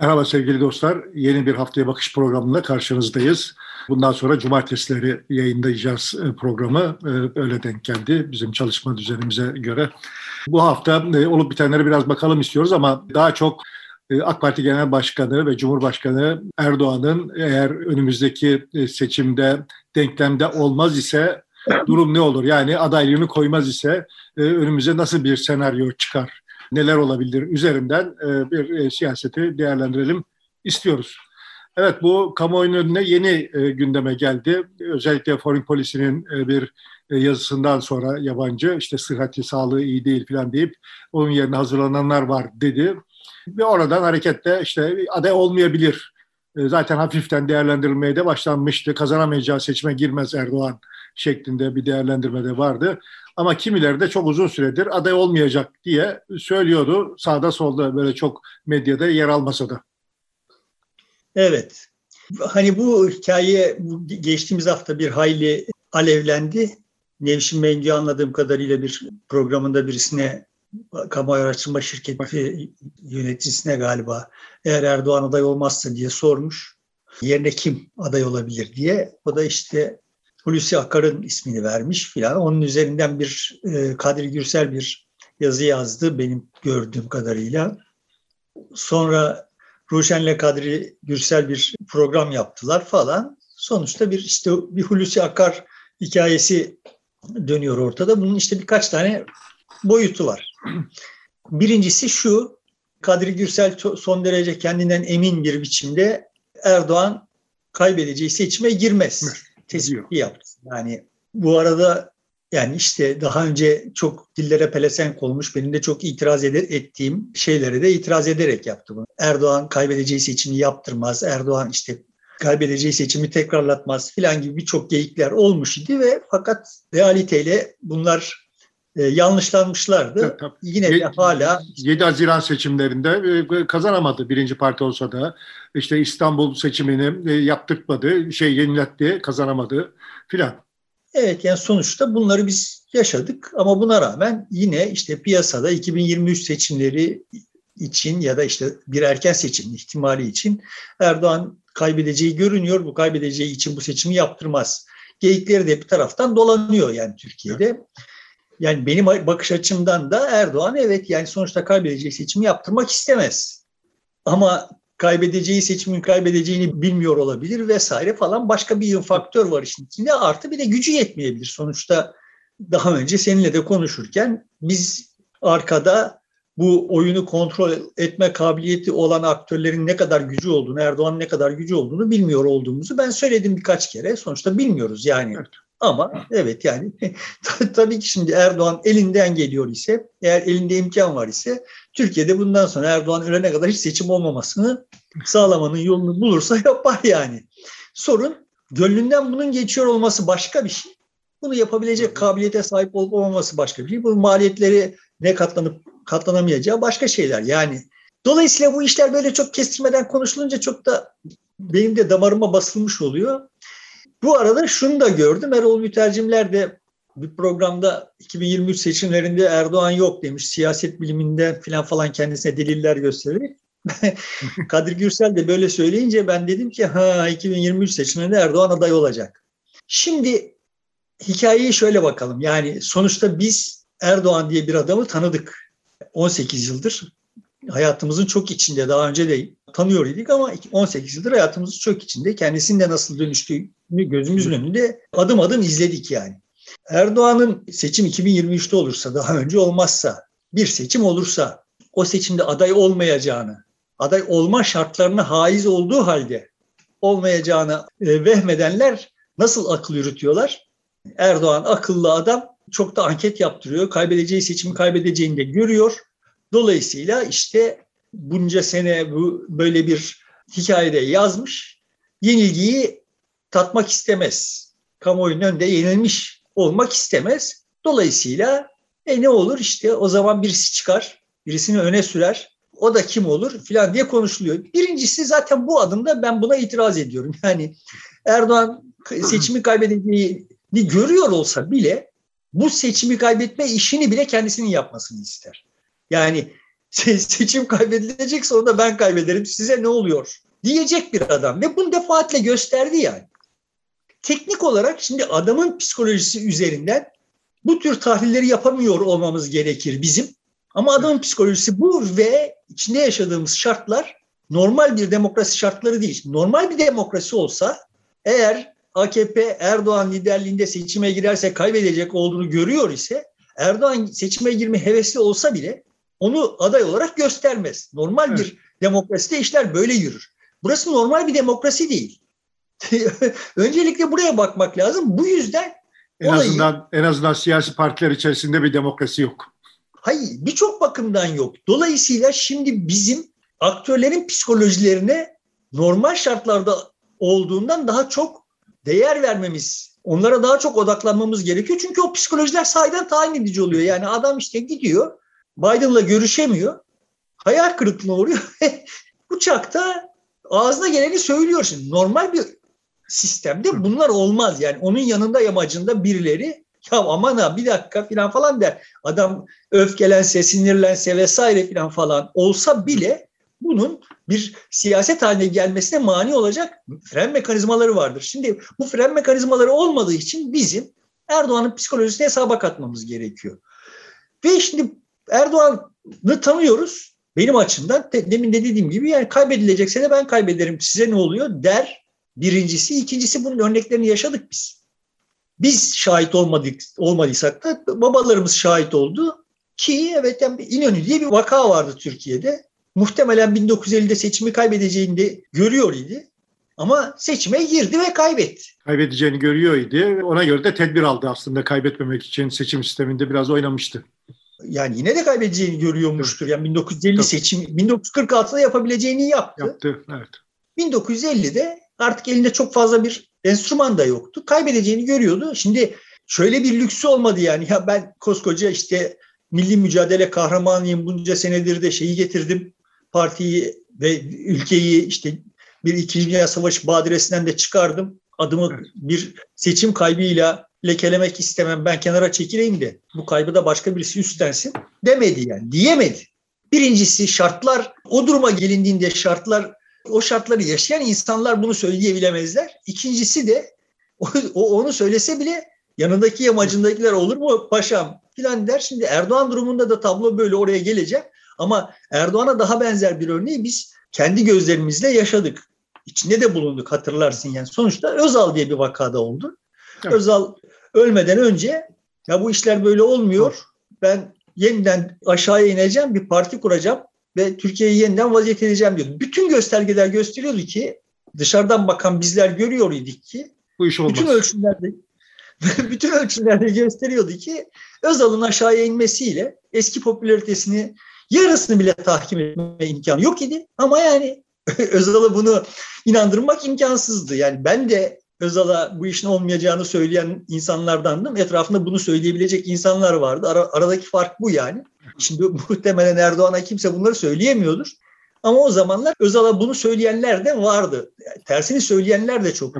Merhaba sevgili dostlar. Yeni bir haftaya bakış programında karşınızdayız. Bundan sonra cumartesileri yayınlayacağız e, programı. E, öyle denk geldi bizim çalışma düzenimize göre. Bu hafta e, olup bitenlere biraz bakalım istiyoruz ama daha çok AK Parti Genel Başkanı ve Cumhurbaşkanı Erdoğan'ın eğer önümüzdeki seçimde denklemde olmaz ise durum ne olur? Yani adaylığını koymaz ise önümüze nasıl bir senaryo çıkar? Neler olabilir üzerinden e, bir e, siyaseti değerlendirelim istiyoruz. Evet bu kamuoyunun önüne yeni e, gündeme geldi. Özellikle Foreign Policy'nin bir yazısından sonra yabancı işte sıhhati, sağlığı iyi değil falan deyip onun yerine hazırlananlar var dedi. Ve oradan hareketle işte aday olmayabilir. Zaten hafiften değerlendirilmeye de başlanmıştı. Kazanamayacağı seçime girmez Erdoğan şeklinde bir değerlendirme de vardı. Ama kimileri de çok uzun süredir aday olmayacak diye söylüyordu. Sağda solda böyle çok medyada yer almasa da. Evet. Hani bu hikaye geçtiğimiz hafta bir hayli alevlendi. Nevşin Mengü anladığım kadarıyla bir programında birisine kamuoyu araştırma şirketi yöneticisine galiba eğer Erdoğan aday olmazsa diye sormuş. Yerine kim aday olabilir diye. O da işte Hulusi Akar'ın ismini vermiş filan. Onun üzerinden bir e, Kadri Gürsel bir yazı yazdı benim gördüğüm kadarıyla. Sonra Ruşen'le Kadri Gürsel bir program yaptılar falan. Sonuçta bir işte bir Hulusi Akar hikayesi dönüyor ortada. Bunun işte birkaç tane boyutu var. Birincisi şu, Kadri Gürsel son derece kendinden emin bir biçimde Erdoğan kaybedeceği seçime girmez tespiti yaptı. Yani bu arada yani işte daha önce çok dillere pelesenk olmuş, benim de çok itiraz eder, ettiğim şeylere de itiraz ederek yaptı bunu. Erdoğan kaybedeceği seçimi yaptırmaz, Erdoğan işte kaybedeceği seçimi tekrarlatmaz filan gibi birçok geyikler olmuş idi ve fakat realiteyle bunlar e, yanlışlanmışlardı. Tabii, tabii. Yine de hala 7 Haziran seçimlerinde e, kazanamadı birinci parti olsa da. işte İstanbul seçimini e, yaptırmadı, şey yeniletti, kazanamadı filan. Evet yani sonuçta bunları biz yaşadık ama buna rağmen yine işte piyasada 2023 seçimleri için ya da işte bir erken seçim ihtimali için Erdoğan kaybedeceği görünüyor. Bu kaybedeceği için bu seçimi yaptırmaz. Geyikleri de bir taraftan dolanıyor yani Türkiye'de. Yani benim bakış açımdan da Erdoğan evet yani sonuçta kaybedeceği seçimi yaptırmak istemez. Ama kaybedeceği seçimin kaybedeceğini bilmiyor olabilir vesaire falan başka bir faktör var işin içinde. Artı bir de gücü yetmeyebilir. Sonuçta daha önce seninle de konuşurken biz arkada bu oyunu kontrol etme kabiliyeti olan aktörlerin ne kadar gücü olduğunu, Erdoğan'ın ne kadar gücü olduğunu bilmiyor olduğumuzu ben söyledim birkaç kere. Sonuçta bilmiyoruz yani. Evet. Ama evet yani tabii ki şimdi Erdoğan elinden geliyor ise, eğer elinde imkan var ise Türkiye'de bundan sonra Erdoğan ölene kadar hiç seçim olmamasını sağlamanın yolunu bulursa yapar yani. Sorun gönlünden bunun geçiyor olması başka bir şey. Bunu yapabilecek kabiliyete sahip olup olmaması başka bir şey. Bunun maliyetleri ne katlanıp katlanamayacağı başka şeyler. Yani dolayısıyla bu işler böyle çok kestirmeden konuşulunca çok da benim de damarıma basılmış oluyor. Bu arada şunu da gördüm. Erol Mütercimler de bir programda 2023 seçimlerinde Erdoğan yok demiş. Siyaset biliminde falan falan kendisine deliller göstererek. Kadir Gürsel de böyle söyleyince ben dedim ki ha 2023 seçimlerinde Erdoğan aday olacak. Şimdi hikayeyi şöyle bakalım. Yani sonuçta biz Erdoğan diye bir adamı tanıdık. 18 yıldır hayatımızın çok içinde daha önce de tanıyor idik ama 18 yıldır hayatımızın çok içinde. Kendisinin de nasıl dönüştüğünü gözümüzün önünde adım adım izledik yani. Erdoğan'ın seçim 2023'te olursa daha önce olmazsa bir seçim olursa o seçimde aday olmayacağını, aday olma şartlarına haiz olduğu halde olmayacağını e, vehmedenler nasıl akıl yürütüyorlar? Erdoğan akıllı adam çok da anket yaptırıyor. Kaybedeceği seçimi kaybedeceğini de görüyor. Dolayısıyla işte bunca sene bu böyle bir hikayede yazmış. Yenilgiyi tatmak istemez. Kamuoyunun önünde yenilmiş olmak istemez. Dolayısıyla e ne olur işte o zaman birisi çıkar, birisini öne sürer. O da kim olur filan diye konuşuluyor. Birincisi zaten bu adımda ben buna itiraz ediyorum. Yani Erdoğan seçimi kaybedeceğini görüyor olsa bile bu seçimi kaybetme işini bile kendisinin yapmasını ister. Yani seçim kaybedilecekse onu da ben kaybederim. Size ne oluyor? Diyecek bir adam ve bunu defaatle gösterdi yani. Teknik olarak şimdi adamın psikolojisi üzerinden bu tür tahlilleri yapamıyor olmamız gerekir bizim. Ama adamın psikolojisi bu ve içinde yaşadığımız şartlar normal bir demokrasi şartları değil. Normal bir demokrasi olsa eğer AKP Erdoğan liderliğinde seçime girerse kaybedecek olduğunu görüyor ise Erdoğan seçime girme hevesli olsa bile onu aday olarak göstermez. Normal evet. bir demokraside işler böyle yürür. Burası normal bir demokrasi değil. Öncelikle buraya bakmak lazım. Bu yüzden en olayı, azından en azından siyasi partiler içerisinde bir demokrasi yok. Hayır, birçok bakımdan yok. Dolayısıyla şimdi bizim aktörlerin psikolojilerine normal şartlarda olduğundan daha çok değer vermemiz, onlara daha çok odaklanmamız gerekiyor. Çünkü o psikolojiler sahiden tayin edici oluyor. Yani adam işte gidiyor, Biden'la görüşemiyor, hayal kırıklığına uğruyor. Uçakta ağzına geleni söylüyor şimdi. Normal bir sistemde bunlar olmaz. Yani onun yanında yamacında birileri ya aman ha bir dakika falan falan der. Adam öfkelense, sinirlense vesaire falan falan olsa bile bunun bir siyaset haline gelmesine mani olacak fren mekanizmaları vardır. Şimdi bu fren mekanizmaları olmadığı için bizim Erdoğan'ın psikolojisini hesaba katmamız gerekiyor. Ve şimdi Erdoğan'ı tanıyoruz. Benim açımdan demin de dediğim gibi yani kaybedilecekse de ben kaybederim size ne oluyor der. Birincisi. ikincisi bunun örneklerini yaşadık biz. Biz şahit olmadık, olmadıysak da babalarımız şahit oldu ki evet İnönü diye bir vaka vardı Türkiye'de muhtemelen 1950'de seçimi kaybedeceğini de görüyor idi. Ama seçime girdi ve kaybetti. Kaybedeceğini görüyor idi. Ona göre de tedbir aldı aslında kaybetmemek için seçim sisteminde biraz oynamıştı. Yani yine de kaybedeceğini görüyormuştur. Yani 1950 Tabii. seçim 1946'da yapabileceğini yaptı. Yaptı, evet. 1950'de artık elinde çok fazla bir enstrüman da yoktu. Kaybedeceğini görüyordu. Şimdi şöyle bir lüksü olmadı yani. Ya ben koskoca işte milli mücadele kahramanıyım bunca senedir de şeyi getirdim partiyi ve ülkeyi işte bir İkinci Dünya Savaşı badiresinden de çıkardım. Adımı bir seçim kaybıyla lekelemek istemem. Ben kenara çekileyim de bu kaybı da başka birisi üstlensin demedi yani. Diyemedi. Birincisi şartlar o duruma gelindiğinde şartlar o şartları yaşayan insanlar bunu söyleyebilemezler. İkincisi de o, o onu söylese bile yanındaki yamacındakiler olur mu paşam filan der. Şimdi Erdoğan durumunda da tablo böyle oraya gelecek. Ama Erdoğan'a daha benzer bir örneği biz kendi gözlerimizle yaşadık. İçinde de bulunduk hatırlarsın yani. Sonuçta Özal diye bir vakada oldu. Evet. Özal ölmeden önce ya bu işler böyle olmuyor. Ben yeniden aşağıya ineceğim, bir parti kuracağım ve Türkiye'yi yeniden vaziyet edeceğim diyordu. Bütün göstergeler gösteriyordu ki dışarıdan bakan bizler görüyor idik ki bu iş olmaz. Bütün ölçümlerde bütün ölçümlerde gösteriyordu ki Özal'ın aşağıya inmesiyle eski popülaritesini yarısını bile tahkim etme imkanı yok idi. Ama yani Özal'a bunu inandırmak imkansızdı. Yani ben de Özal'a bu işin olmayacağını söyleyen insanlardandım. Etrafında bunu söyleyebilecek insanlar vardı. Ara, aradaki fark bu yani. Şimdi muhtemelen Erdoğan'a kimse bunları söyleyemiyordur. Ama o zamanlar Özal'a bunu söyleyenler de vardı. Yani tersini söyleyenler de çok.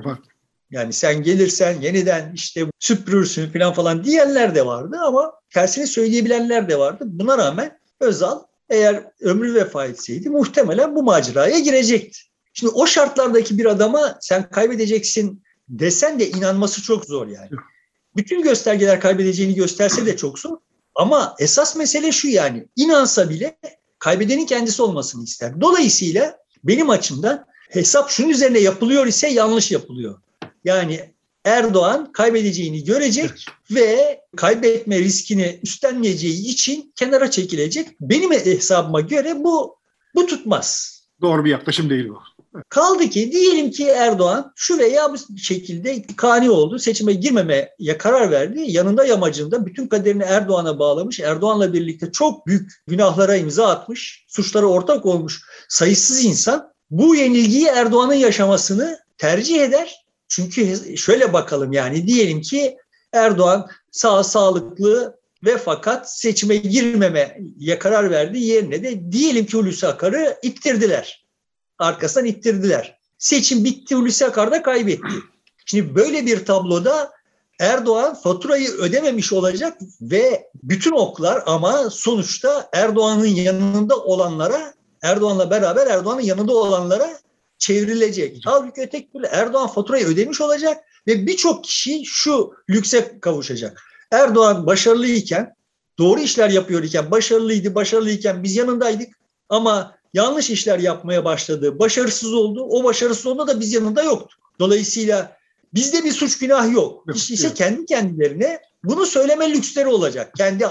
Yani sen gelirsen yeniden işte süpürürsün falan falan diyenler de vardı ama tersini söyleyebilenler de vardı. Buna rağmen Özal eğer ömrü vefa etseydi muhtemelen bu maceraya girecekti. Şimdi o şartlardaki bir adama sen kaybedeceksin desen de inanması çok zor yani. Bütün göstergeler kaybedeceğini gösterse de çok zor. Ama esas mesele şu yani inansa bile kaybedenin kendisi olmasını ister. Dolayısıyla benim açımdan hesap şunun üzerine yapılıyor ise yanlış yapılıyor. Yani Erdoğan kaybedeceğini görecek ve kaybetme riskini üstlenmeyeceği için kenara çekilecek. Benim hesabıma göre bu bu tutmaz. Doğru bir yaklaşım değil bu. Kaldı ki diyelim ki Erdoğan şu veya bu şekilde kani oldu. Seçime girmemeye karar verdi. Yanında yamacında bütün kaderini Erdoğan'a bağlamış. Erdoğan'la birlikte çok büyük günahlara imza atmış. Suçlara ortak olmuş sayısız insan bu yenilgiyi Erdoğan'ın yaşamasını tercih eder çünkü şöyle bakalım yani diyelim ki Erdoğan sağ sağlıklı ve fakat seçime girmemeye karar verdi. Yerine de diyelim ki Hulusi Akar'ı ittirdiler. Arkasından ittirdiler. Seçim bitti Hulusi Akar da kaybetti. Şimdi böyle bir tabloda Erdoğan faturayı ödememiş olacak ve bütün oklar ama sonuçta Erdoğan'ın yanında olanlara, Erdoğan'la beraber Erdoğan'ın yanında olanlara çevrilecek. Halbuki öteki türlü Erdoğan faturayı ödemiş olacak ve birçok kişi şu lükse kavuşacak. Erdoğan başarılıyken, doğru işler yapıyor iken, başarılıydı, başarılıyken biz yanındaydık ama yanlış işler yapmaya başladı, başarısız oldu. O başarısız oldu da biz yanında yoktuk. Dolayısıyla bizde bir suç günah yok. İşte ise kendi kendilerine bunu söyleme lüksleri olacak. Kendi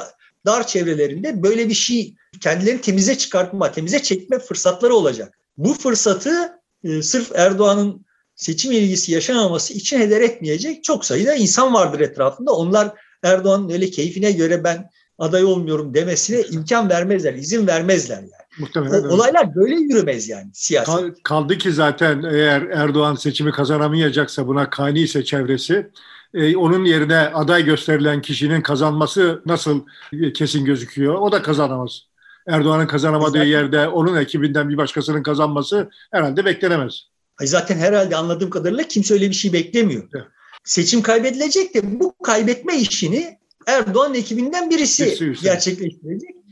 dar çevrelerinde böyle bir şey kendilerini temize çıkartma, temize çekme fırsatları olacak. Bu fırsatı e, sırf Erdoğan'ın seçim ilgisi yaşanmaması için heder etmeyecek çok sayıda insan vardır etrafında. Onlar Erdoğan'ın öyle keyfine göre ben aday olmuyorum demesine imkan vermezler, izin vermezler yani. Muhtemelen o, olaylar böyle yürümez yani siyaset. Kaldı ki zaten eğer Erdoğan seçimi kazanamayacaksa buna kani ise çevresi e, onun yerine aday gösterilen kişinin kazanması nasıl kesin gözüküyor? O da kazanamaz. Erdoğan'ın kazanamadığı zaten, yerde onun ekibinden bir başkasının kazanması herhalde beklenemez. Zaten herhalde anladığım kadarıyla kimse öyle bir şey beklemiyor. Evet. Seçim kaybedilecek de bu kaybetme işini Erdoğan ekibinden birisi gerçekleştirecek.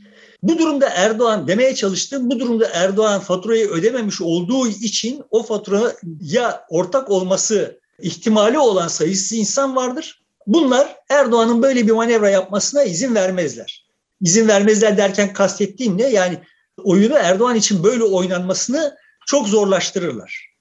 Bu durumda Erdoğan demeye çalıştım. Bu durumda Erdoğan faturayı ödememiş olduğu için o faturaya ortak olması ihtimali olan sayısız insan vardır. Bunlar Erdoğan'ın böyle bir manevra yapmasına izin vermezler. İzin vermezler derken kastettiğim ne? Yani oyunu Erdoğan için böyle oynanmasını çok zorlaştırırlar.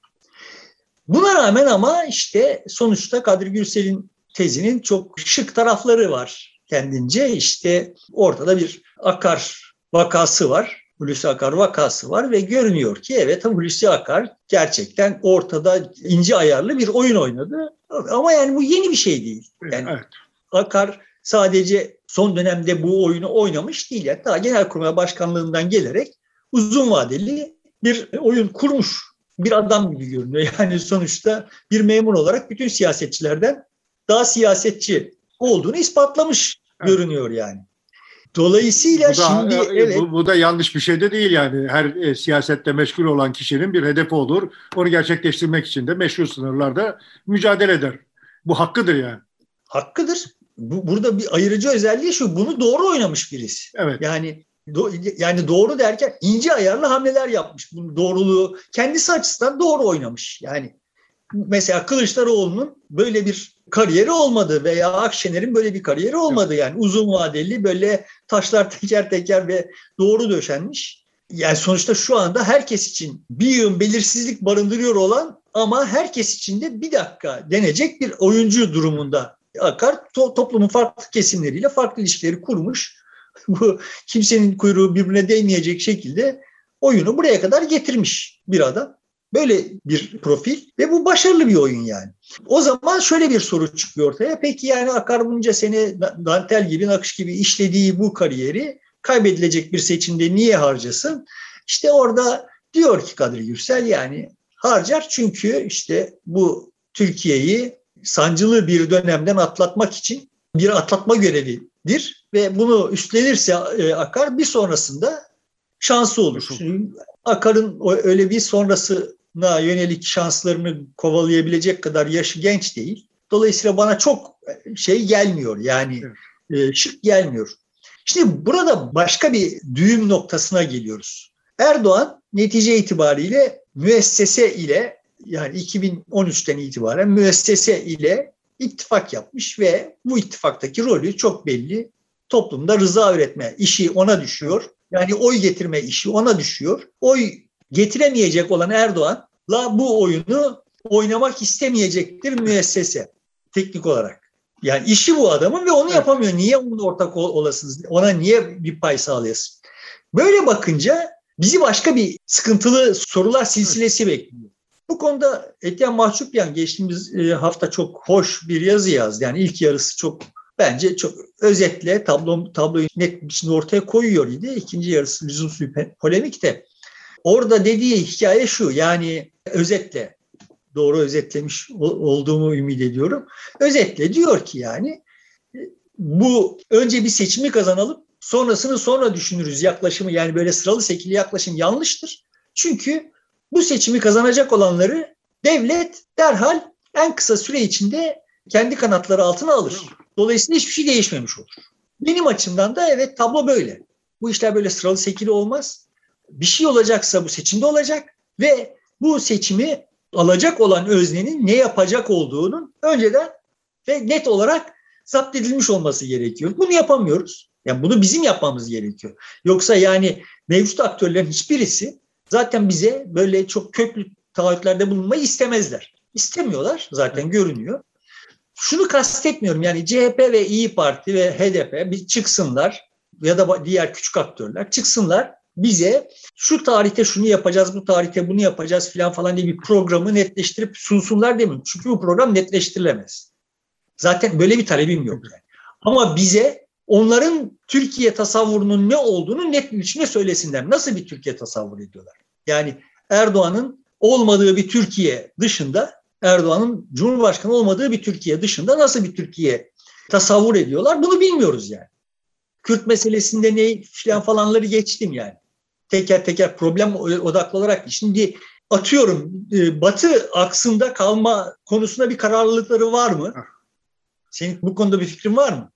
Buna rağmen ama işte sonuçta Kadir Gürsel'in tezinin çok şık tarafları var kendince. İşte ortada bir akar vakası var. Hulusi Akar vakası var ve görünüyor ki evet Hulusi Akar gerçekten ortada ince ayarlı bir oyun oynadı. Ama yani bu yeni bir şey değil. Yani evet. Akar sadece son dönemde bu oyunu oynamış değil. Daha Genelkurmay Başkanlığından gelerek uzun vadeli bir oyun kurmuş bir adam gibi görünüyor. Yani sonuçta bir memur olarak bütün siyasetçilerden daha siyasetçi olduğunu ispatlamış evet. görünüyor yani. Dolayısıyla bu da, şimdi e, evet. Bu, bu da yanlış bir şey de değil yani. Her e, siyasette meşgul olan kişinin bir hedefi olur. Onu gerçekleştirmek için de meşru sınırlarda mücadele eder. Bu hakkıdır yani. Hakkıdır. Bu, burada bir ayırıcı özelliği şu. Bunu doğru oynamış birisi. Evet. Yani do, yani doğru derken ince ayarlı hamleler yapmış. Bunun doğruluğu kendisi açısından doğru oynamış. Yani mesela Kılıçdaroğlu'nun böyle bir kariyeri olmadı veya Akşener'in böyle bir kariyeri olmadı yani uzun vadeli böyle taşlar teker teker ve doğru döşenmiş. Yani sonuçta şu anda herkes için bir yığın belirsizlik barındırıyor olan ama herkes için de bir dakika denecek bir oyuncu durumunda akar. To- toplumun farklı kesimleriyle farklı ilişkileri kurmuş. Bu kimsenin kuyruğu birbirine değmeyecek şekilde oyunu buraya kadar getirmiş bir adam. Böyle bir profil ve bu başarılı bir oyun yani. O zaman şöyle bir soru çıkıyor ortaya. Peki yani Akar bunca sene dantel gibi, nakış gibi işlediği bu kariyeri kaybedilecek bir seçimde niye harcasın? İşte orada diyor ki Kadri Gürsel yani harcar çünkü işte bu Türkiye'yi sancılı bir dönemden atlatmak için bir atlatma görevidir ve bunu üstlenirse e, Akar bir sonrasında şansı olur. Akar'ın öyle bir sonrası na yönelik şanslarını kovalayabilecek kadar yaşı genç değil. Dolayısıyla bana çok şey gelmiyor yani evet. şık gelmiyor. Şimdi burada başka bir düğüm noktasına geliyoruz. Erdoğan netice itibariyle müessese ile yani 2013'ten itibaren müessese ile ittifak yapmış ve bu ittifaktaki rolü çok belli. Toplumda rıza üretme işi ona düşüyor. Yani oy getirme işi ona düşüyor. Oy getiremeyecek olan Erdoğan'la bu oyunu oynamak istemeyecektir müessese teknik olarak. Yani işi bu adamın ve onu evet. yapamıyor. Niye onunla ortak olasınız? Ona niye bir pay sağlayasın? Böyle bakınca bizi başka bir sıkıntılı sorular silsilesi evet. bekliyor. Bu konuda Etiyen Mahçupyan geçtiğimiz e, hafta çok hoş bir yazı yazdı. Yani ilk yarısı çok bence çok özetle tablo, tabloyu net biçimde ortaya koyuyor idi. İkinci yarısı lüzumsuz bir polemik de Orada dediği hikaye şu yani özetle doğru özetlemiş olduğumu ümit ediyorum. Özetle diyor ki yani bu önce bir seçimi kazanalım sonrasını sonra düşünürüz yaklaşımı yani böyle sıralı sekili yaklaşım yanlıştır. Çünkü bu seçimi kazanacak olanları devlet derhal en kısa süre içinde kendi kanatları altına alır. Dolayısıyla hiçbir şey değişmemiş olur. Benim açımdan da evet tablo böyle. Bu işler böyle sıralı sekili olmaz. Bir şey olacaksa bu seçimde olacak ve bu seçimi alacak olan öznenin ne yapacak olduğunun önceden ve net olarak zapt edilmiş olması gerekiyor. Bunu yapamıyoruz. Yani bunu bizim yapmamız gerekiyor. Yoksa yani mevcut aktörlerin hiçbirisi zaten bize böyle çok köklü taahhütlerde bulunmayı istemezler. İstemiyorlar zaten görünüyor. Şunu kastetmiyorum yani CHP ve İyi Parti ve HDP bir çıksınlar ya da diğer küçük aktörler çıksınlar bize şu tarihte şunu yapacağız, bu tarihte bunu yapacağız filan falan diye bir programı netleştirip sunsunlar demiyorum. Çünkü bu program netleştirilemez. Zaten böyle bir talebim yok yani. Ama bize onların Türkiye tasavvurunun ne olduğunu net bir biçimde söylesinler. Nasıl bir Türkiye tasavvur ediyorlar? Yani Erdoğan'ın olmadığı bir Türkiye dışında, Erdoğan'ın Cumhurbaşkanı olmadığı bir Türkiye dışında nasıl bir Türkiye tasavvur ediyorlar? Bunu bilmiyoruz yani. Kürt meselesinde ne filan falanları geçtim yani. Teker teker problem odaklı olarak. Şimdi atıyorum e, Batı aksında kalma konusunda bir kararlılıkları var mı? Senin bu konuda bir fikrin var mı?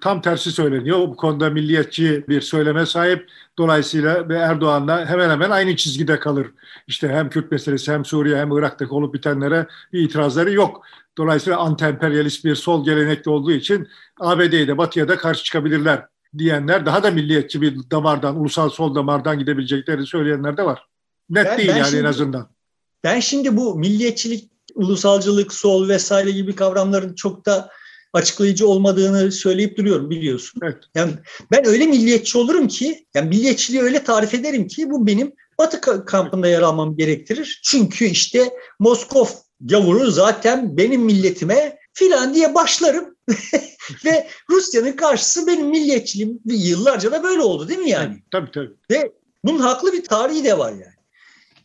tam tersi söyleniyor. Bu konuda milliyetçi bir söyleme sahip. Dolayısıyla Erdoğan'la hemen hemen aynı çizgide kalır. İşte hem Kürt meselesi hem Suriye hem Irak'taki olup bitenlere bir itirazları yok. Dolayısıyla anti-emperyalist bir sol gelenekli olduğu için ABD'ye de Batı'ya da karşı çıkabilirler diyenler daha da milliyetçi bir damardan, ulusal sol damardan gidebileceklerini söyleyenler de var. Net ben, değil ben yani şimdi, en azından. Ben şimdi bu milliyetçilik, ulusalcılık, sol vesaire gibi kavramların çok da açıklayıcı olmadığını söyleyip duruyorum biliyorsun. Evet. Yani ben öyle milliyetçi olurum ki, yani milliyetçiliği öyle tarif ederim ki bu benim Batı kampında yer almam gerektirir. Çünkü işte Moskov gavuru zaten benim milletime filan diye başlarım ve Rusya'nın karşısı benim milliyetçiliğim yıllarca da böyle oldu değil mi yani? Tabii tabii. Ve bunun haklı bir tarihi de var yani.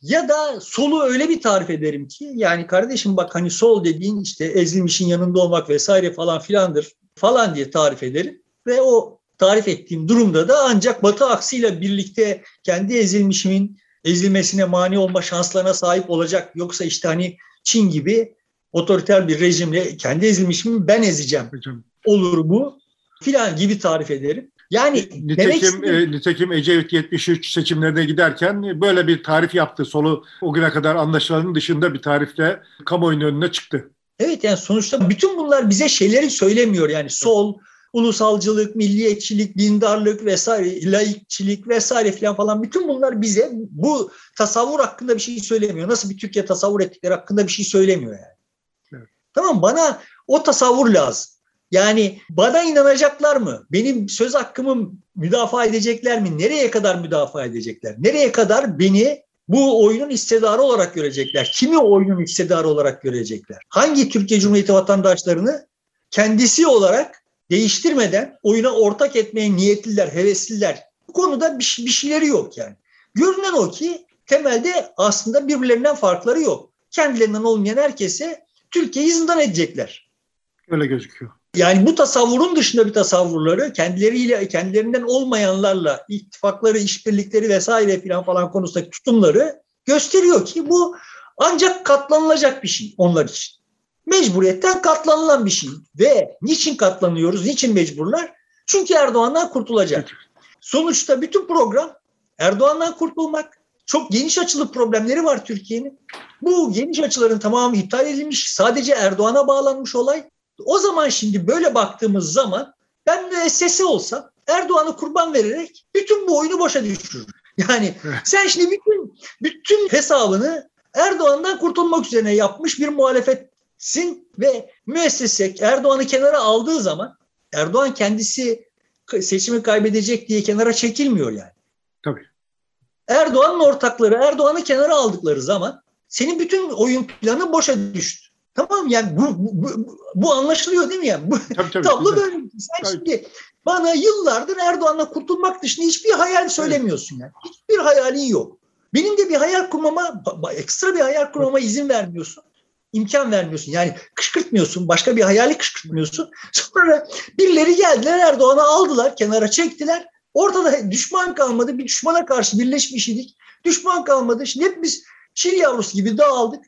Ya da solu öyle bir tarif ederim ki yani kardeşim bak hani sol dediğin işte ezilmişin yanında olmak vesaire falan filandır falan diye tarif ederim. Ve o tarif ettiğim durumda da ancak batı aksıyla birlikte kendi ezilmişimin ezilmesine mani olma şanslarına sahip olacak. Yoksa işte hani Çin gibi otoriter bir rejimle kendi ezilmişimi ben ezeceğim. Olur bu filan gibi tarif ederim. Yani nitekim, e, nitekim Ecevit 73 seçimlerine giderken böyle bir tarif yaptı. Solu o güne kadar anlaşılanın dışında bir tarifle kamuoyunun önüne çıktı. Evet yani sonuçta bütün bunlar bize şeyleri söylemiyor. Yani sol, ulusalcılık, milliyetçilik, dindarlık vesaire, laikçilik vesaire falan falan bütün bunlar bize bu tasavvur hakkında bir şey söylemiyor. Nasıl bir Türkiye tasavvur ettikleri hakkında bir şey söylemiyor yani. Tamam bana o tasavvur lazım. Yani bana inanacaklar mı? Benim söz hakkımı müdafaa edecekler mi? Nereye kadar müdafaa edecekler? Nereye kadar beni bu oyunun istedarı olarak görecekler? Kimi oyunun istedarı olarak görecekler? Hangi Türkiye Cumhuriyeti vatandaşlarını kendisi olarak değiştirmeden oyuna ortak etmeye niyetliler, hevesliler? Bu konuda bir, bir şeyleri yok yani. Görünen o ki temelde aslında birbirlerinden farkları yok. Kendilerinden olmayan herkese Türkiye'yi zindan edecekler. Öyle gözüküyor. Yani bu tasavvurun dışında bir tasavvurları kendileriyle kendilerinden olmayanlarla ittifakları, işbirlikleri vesaire filan falan konusundaki tutumları gösteriyor ki bu ancak katlanılacak bir şey onlar için. Mecburiyetten katlanılan bir şey. Ve niçin katlanıyoruz, niçin mecburlar? Çünkü Erdoğan'dan kurtulacak. Sonuçta bütün program Erdoğan'dan kurtulmak. Çok geniş açılı problemleri var Türkiye'nin. Bu geniş açıların tamamı iptal edilmiş. Sadece Erdoğan'a bağlanmış olay. O zaman şimdi böyle baktığımız zaman ben müessese olsam Erdoğan'ı kurban vererek bütün bu oyunu boşa düşürürüm. Yani sen şimdi bütün bütün hesabını Erdoğan'dan kurtulmak üzerine yapmış bir muhalefetsin ve müessese Erdoğan'ı kenara aldığı zaman Erdoğan kendisi seçimi kaybedecek diye kenara çekilmiyor yani. Tabii. Erdoğan'ın ortakları Erdoğan'ı kenara aldıkları zaman senin bütün oyun planı boşa düştü. Tamam yani bu, bu, bu anlaşılıyor değil mi yani? Bu, tabii, tabii, tablo böyle. Sen tabii. şimdi bana yıllardır Erdoğan'la kurtulmak dışında hiçbir hayal söylemiyorsun yani. Hiçbir hayalin yok. Benim de bir hayal kurmama, ekstra bir hayal kurmama izin vermiyorsun. imkan vermiyorsun. Yani kışkırtmıyorsun. Başka bir hayali kışkırtmıyorsun. Sonra birileri geldiler Erdoğan'ı aldılar, kenara çektiler. Ortada düşman kalmadı. Bir düşmana karşı birleşmiş idik. Düşman kalmadı. Şimdi hep biz çil yavrusu gibi dağıldık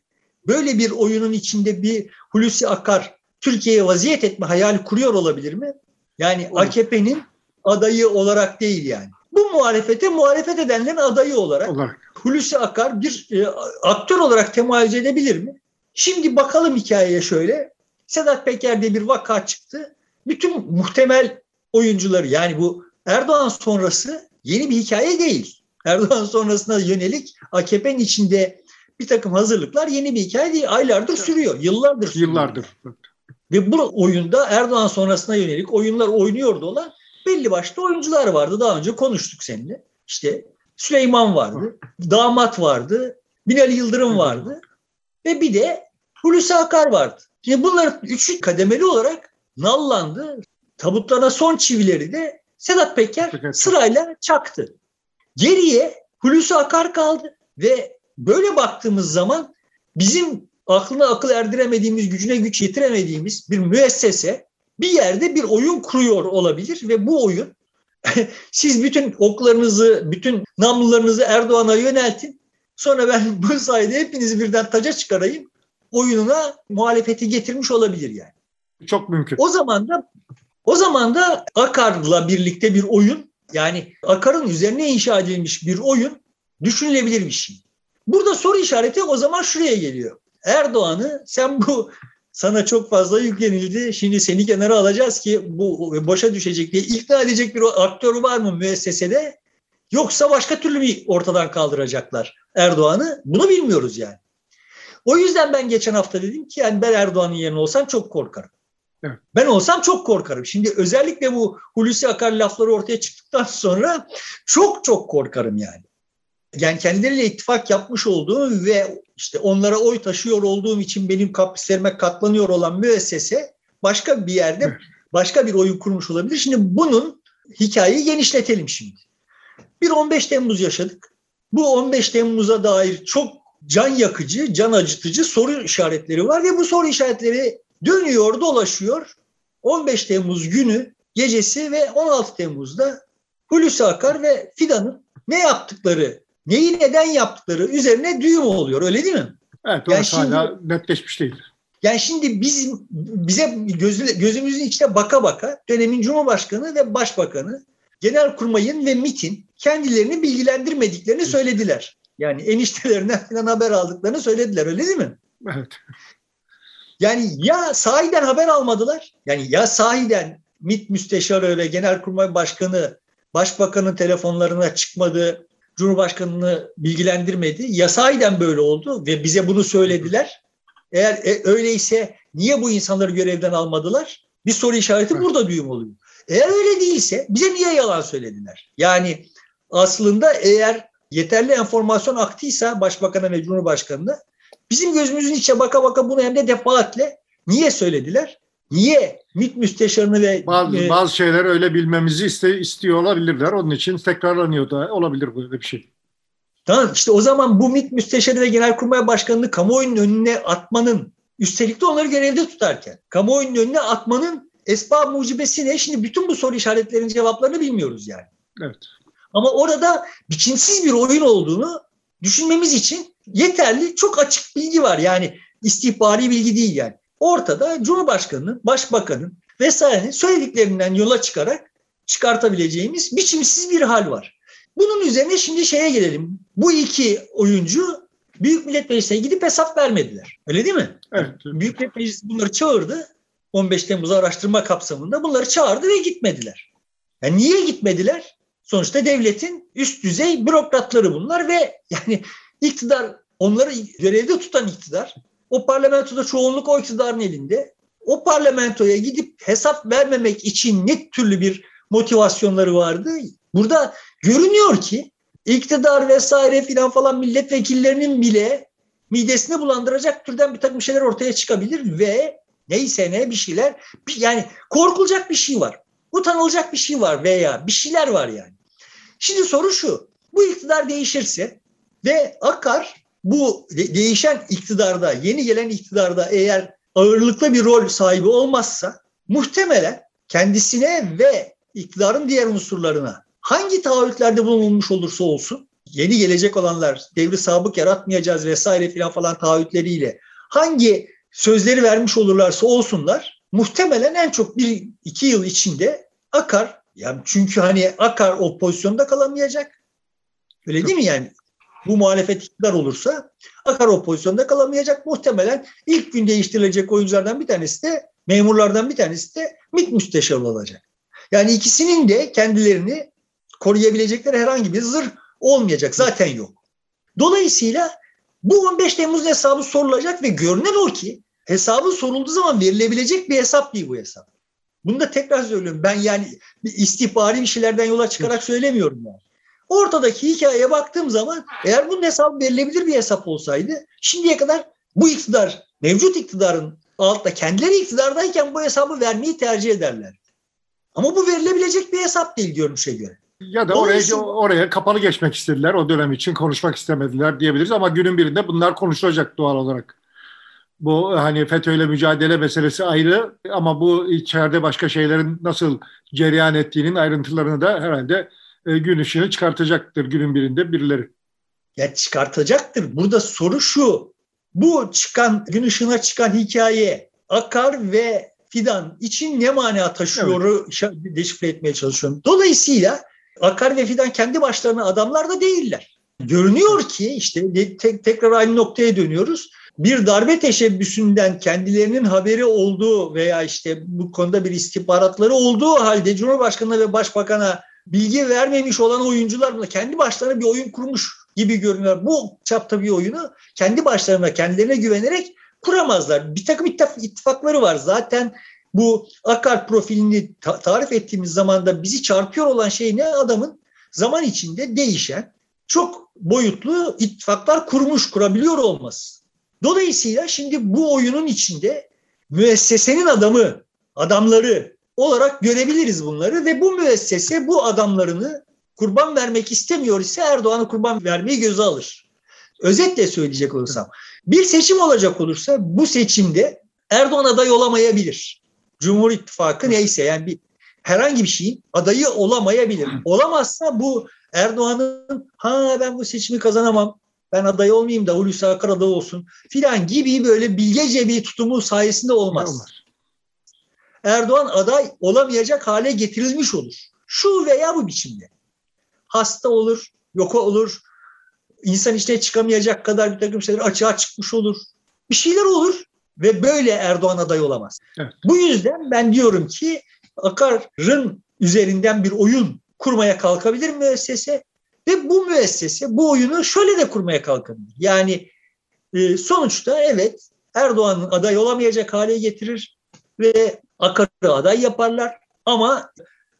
böyle bir oyunun içinde bir Hulusi Akar Türkiye'ye vaziyet etme hayali kuruyor olabilir mi? Yani. AKP'nin adayı olarak değil yani. Bu muhalefete muhalefet edenlerin adayı olarak olarak. Hulusi Akar bir e, aktör olarak temayüz edebilir mi? Şimdi bakalım hikayeye şöyle. Sedat Peker'de bir vaka çıktı. Bütün muhtemel oyuncuları yani bu Erdoğan sonrası yeni bir hikaye değil. Erdoğan sonrasına yönelik AKP'nin içinde bir takım hazırlıklar yeni bir hikaye değil. Aylardır sürüyor, yıllardır sürüyor. Yıllardır. Ve bu oyunda Erdoğan sonrasına yönelik oyunlar oynuyordu olan belli başlı oyuncular vardı. Daha önce konuştuk seninle. İşte Süleyman vardı, damat vardı, Binali Yıldırım vardı ve bir de Hulusi Akar vardı. Şimdi bunların üçü kademeli olarak nallandı. Tabutlarına son çivileri de Sedat Peker sırayla çaktı. Geriye Hulusi Akar kaldı ve böyle baktığımız zaman bizim aklına akıl erdiremediğimiz, gücüne güç yetiremediğimiz bir müessese bir yerde bir oyun kuruyor olabilir ve bu oyun siz bütün oklarınızı, bütün namlularınızı Erdoğan'a yöneltin. Sonra ben bu sayede hepinizi birden taca çıkarayım. Oyununa muhalefeti getirmiş olabilir yani. Çok mümkün. O zaman da o zaman da Akar'la birlikte bir oyun yani Akar'ın üzerine inşa edilmiş bir oyun düşünülebilir bir şey. Burada soru işareti o zaman şuraya geliyor. Erdoğan'ı sen bu sana çok fazla yüklenildi. Şimdi seni kenara alacağız ki bu boşa düşecek diye ikna edecek bir aktör var mı müessesede? Yoksa başka türlü bir ortadan kaldıracaklar Erdoğan'ı? Bunu bilmiyoruz yani. O yüzden ben geçen hafta dedim ki yani ben Erdoğan'ın yerine olsam çok korkarım. Evet. Ben olsam çok korkarım. Şimdi özellikle bu Hulusi Akar lafları ortaya çıktıktan sonra çok çok korkarım yani. Yani kendileriyle ittifak yapmış olduğum ve işte onlara oy taşıyor olduğum için benim kaprislerime katlanıyor olan müessese başka bir yerde başka bir oyun kurmuş olabilir. Şimdi bunun hikayeyi genişletelim şimdi. Bir 15 Temmuz yaşadık. Bu 15 Temmuz'a dair çok can yakıcı, can acıtıcı soru işaretleri var ve bu soru işaretleri dönüyor, dolaşıyor. 15 Temmuz günü gecesi ve 16 Temmuz'da Hulusi Akar ve Fidan'ın ne yaptıkları, neyi neden yaptıkları üzerine düğüm oluyor öyle değil mi? Evet, Yani şimdi- hala netleşmiş değil. Yani şimdi biz bize gözü, gözümüzün içine baka baka dönemin Cumhurbaşkanı ve Başbakanı Genelkurmay'ın ve MİT'in kendilerini bilgilendirmediklerini söylediler. Yani eniştelerinden falan haber aldıklarını söylediler öyle değil mi? Evet. Yani ya sahiden haber almadılar. Yani ya sahiden MİT müsteşarı ve Genelkurmay Başkanı Başbakanın telefonlarına çıkmadı, Cumhurbaşkanını bilgilendirmedi. Ya sahiden böyle oldu ve bize bunu söylediler. Eğer e, öyleyse niye bu insanları görevden almadılar? Bir soru işareti Evet. burada düğüm oluyor. Eğer öyle değilse bize niye yalan söylediler? Yani aslında eğer yeterli enformasyon aktıysa Başbakan'a ve Cumhurbaşkanı'na bizim gözümüzün içe baka baka bunu hem de defaatle niye söylediler? Niye MİT müsteşarını ve Bazı, e, bazı şeyler öyle bilmemizi iste, istiyor olabilirler. Onun için tekrarlanıyor da olabilir böyle bir şey. Tamam işte o zaman bu MİT müsteşarı ve genelkurmay başkanını kamuoyunun önüne atmanın üstelik de onları görevde tutarken kamuoyunun önüne atmanın esbab mucibesi ne? Şimdi bütün bu soru işaretlerinin cevaplarını bilmiyoruz yani. Evet. Ama orada biçimsiz bir oyun olduğunu düşünmemiz için yeterli çok açık bilgi var. Yani istihbari bilgi değil yani. Ortada Cumhurbaşkanı'nın, Başbakan'ın vesairenin söylediklerinden yola çıkarak çıkartabileceğimiz biçimsiz bir hal var. Bunun üzerine şimdi şeye gelelim. Bu iki oyuncu Büyük Millet Meclisi'ne gidip hesap vermediler. Öyle değil mi? Evet. Büyük Millet Meclisi bunları çağırdı. 15 Temmuz araştırma kapsamında bunları çağırdı ve gitmediler. Yani niye gitmediler? Sonuçta devletin üst düzey bürokratları bunlar ve yani iktidar onları görevde tutan iktidar o parlamentoda çoğunluk o iktidarın elinde. O parlamentoya gidip hesap vermemek için ne türlü bir motivasyonları vardı? Burada görünüyor ki iktidar vesaire filan falan milletvekillerinin bile midesini bulandıracak türden bir takım şeyler ortaya çıkabilir ve neyse ne bir şeyler yani korkulacak bir şey var. Utanılacak bir şey var veya bir şeyler var yani. Şimdi soru şu. Bu iktidar değişirse ve Akar bu de- değişen iktidarda, yeni gelen iktidarda eğer ağırlıklı bir rol sahibi olmazsa muhtemelen kendisine ve iktidarın diğer unsurlarına hangi taahhütlerde bulunmuş olursa olsun yeni gelecek olanlar devri sabık yaratmayacağız vesaire filan falan taahhütleriyle hangi sözleri vermiş olurlarsa olsunlar muhtemelen en çok bir iki yıl içinde Akar yani çünkü hani Akar o pozisyonda kalamayacak. Öyle değil mi yani? Bu muhalefet iktidar olursa Akar o pozisyonda kalamayacak. Muhtemelen ilk gün değiştirilecek oyunculardan bir tanesi de memurlardan bir tanesi de MİT müsteşarı olacak. Yani ikisinin de kendilerini koruyabilecekleri herhangi bir zırh olmayacak. Zaten yok. Dolayısıyla bu 15 Temmuz hesabı sorulacak ve görünen o ki hesabı sorulduğu zaman verilebilecek bir hesap değil bu hesap. Bunu da tekrar söylüyorum. Ben yani bir istihbari bir şeylerden yola çıkarak söylemiyorum yani. Ortadaki hikayeye baktığım zaman eğer bunun hesabı verilebilir bir hesap olsaydı şimdiye kadar bu iktidar, mevcut iktidarın altta kendileri iktidardayken bu hesabı vermeyi tercih ederler. Ama bu verilebilecek bir hesap değil görünüşe göre. Ya da oraya, oraya kapalı geçmek istediler. O dönem için konuşmak istemediler diyebiliriz ama günün birinde bunlar konuşulacak doğal olarak. Bu hani FETÖ'yle mücadele meselesi ayrı ama bu içeride başka şeylerin nasıl cereyan ettiğinin ayrıntılarını da herhalde e, gün ışığını çıkartacaktır günün birinde birileri. Ya çıkartacaktır. Burada soru şu. Bu çıkan gün ışığına çıkan hikaye Akar ve Fidan için ne mana taşıyor evet. deşifre etmeye çalışıyorum. Dolayısıyla Akar ve Fidan kendi başlarına adamlar da değiller. Görünüyor ki işte tek, tekrar aynı noktaya dönüyoruz. Bir darbe teşebbüsünden kendilerinin haberi olduğu veya işte bu konuda bir istihbaratları olduğu halde Cumhurbaşkanı'na ve Başbakan'a bilgi vermemiş olan oyuncular buna kendi başlarına bir oyun kurmuş gibi görünüyor. Bu çapta bir oyunu kendi başlarına kendilerine güvenerek kuramazlar. Bir takım ittifakları var. Zaten bu Akar profilini ta- tarif ettiğimiz zamanda bizi çarpıyor olan şey ne? Adamın zaman içinde değişen çok boyutlu ittifaklar kurmuş, kurabiliyor olması. Dolayısıyla şimdi bu oyunun içinde müessesenin adamı, adamları olarak görebiliriz bunları ve bu müessese bu adamlarını kurban vermek istemiyor ise Erdoğan'ı kurban vermeyi göze alır. Özetle söyleyecek olursam bir seçim olacak olursa bu seçimde Erdoğan aday olamayabilir. Cumhur İttifakı neyse yani bir herhangi bir şeyin adayı olamayabilir. Olamazsa bu Erdoğan'ın ha ben bu seçimi kazanamam ben aday olmayayım da Hulusi Akar aday olsun filan gibi böyle bilgece bir tutumu sayesinde olmaz. olmaz. Erdoğan aday olamayacak hale getirilmiş olur. Şu veya bu biçimde. Hasta olur, yok olur, insan içine çıkamayacak kadar bir takım şeyler açığa çıkmış olur. Bir şeyler olur ve böyle Erdoğan aday olamaz. Evet. Bu yüzden ben diyorum ki Akar'ın üzerinden bir oyun kurmaya kalkabilir müessese ve bu müessese bu oyunu şöyle de kurmaya kalkabilir. Yani e, sonuçta evet Erdoğan'ın aday olamayacak hale getirir ve Akar'ı aday yaparlar ama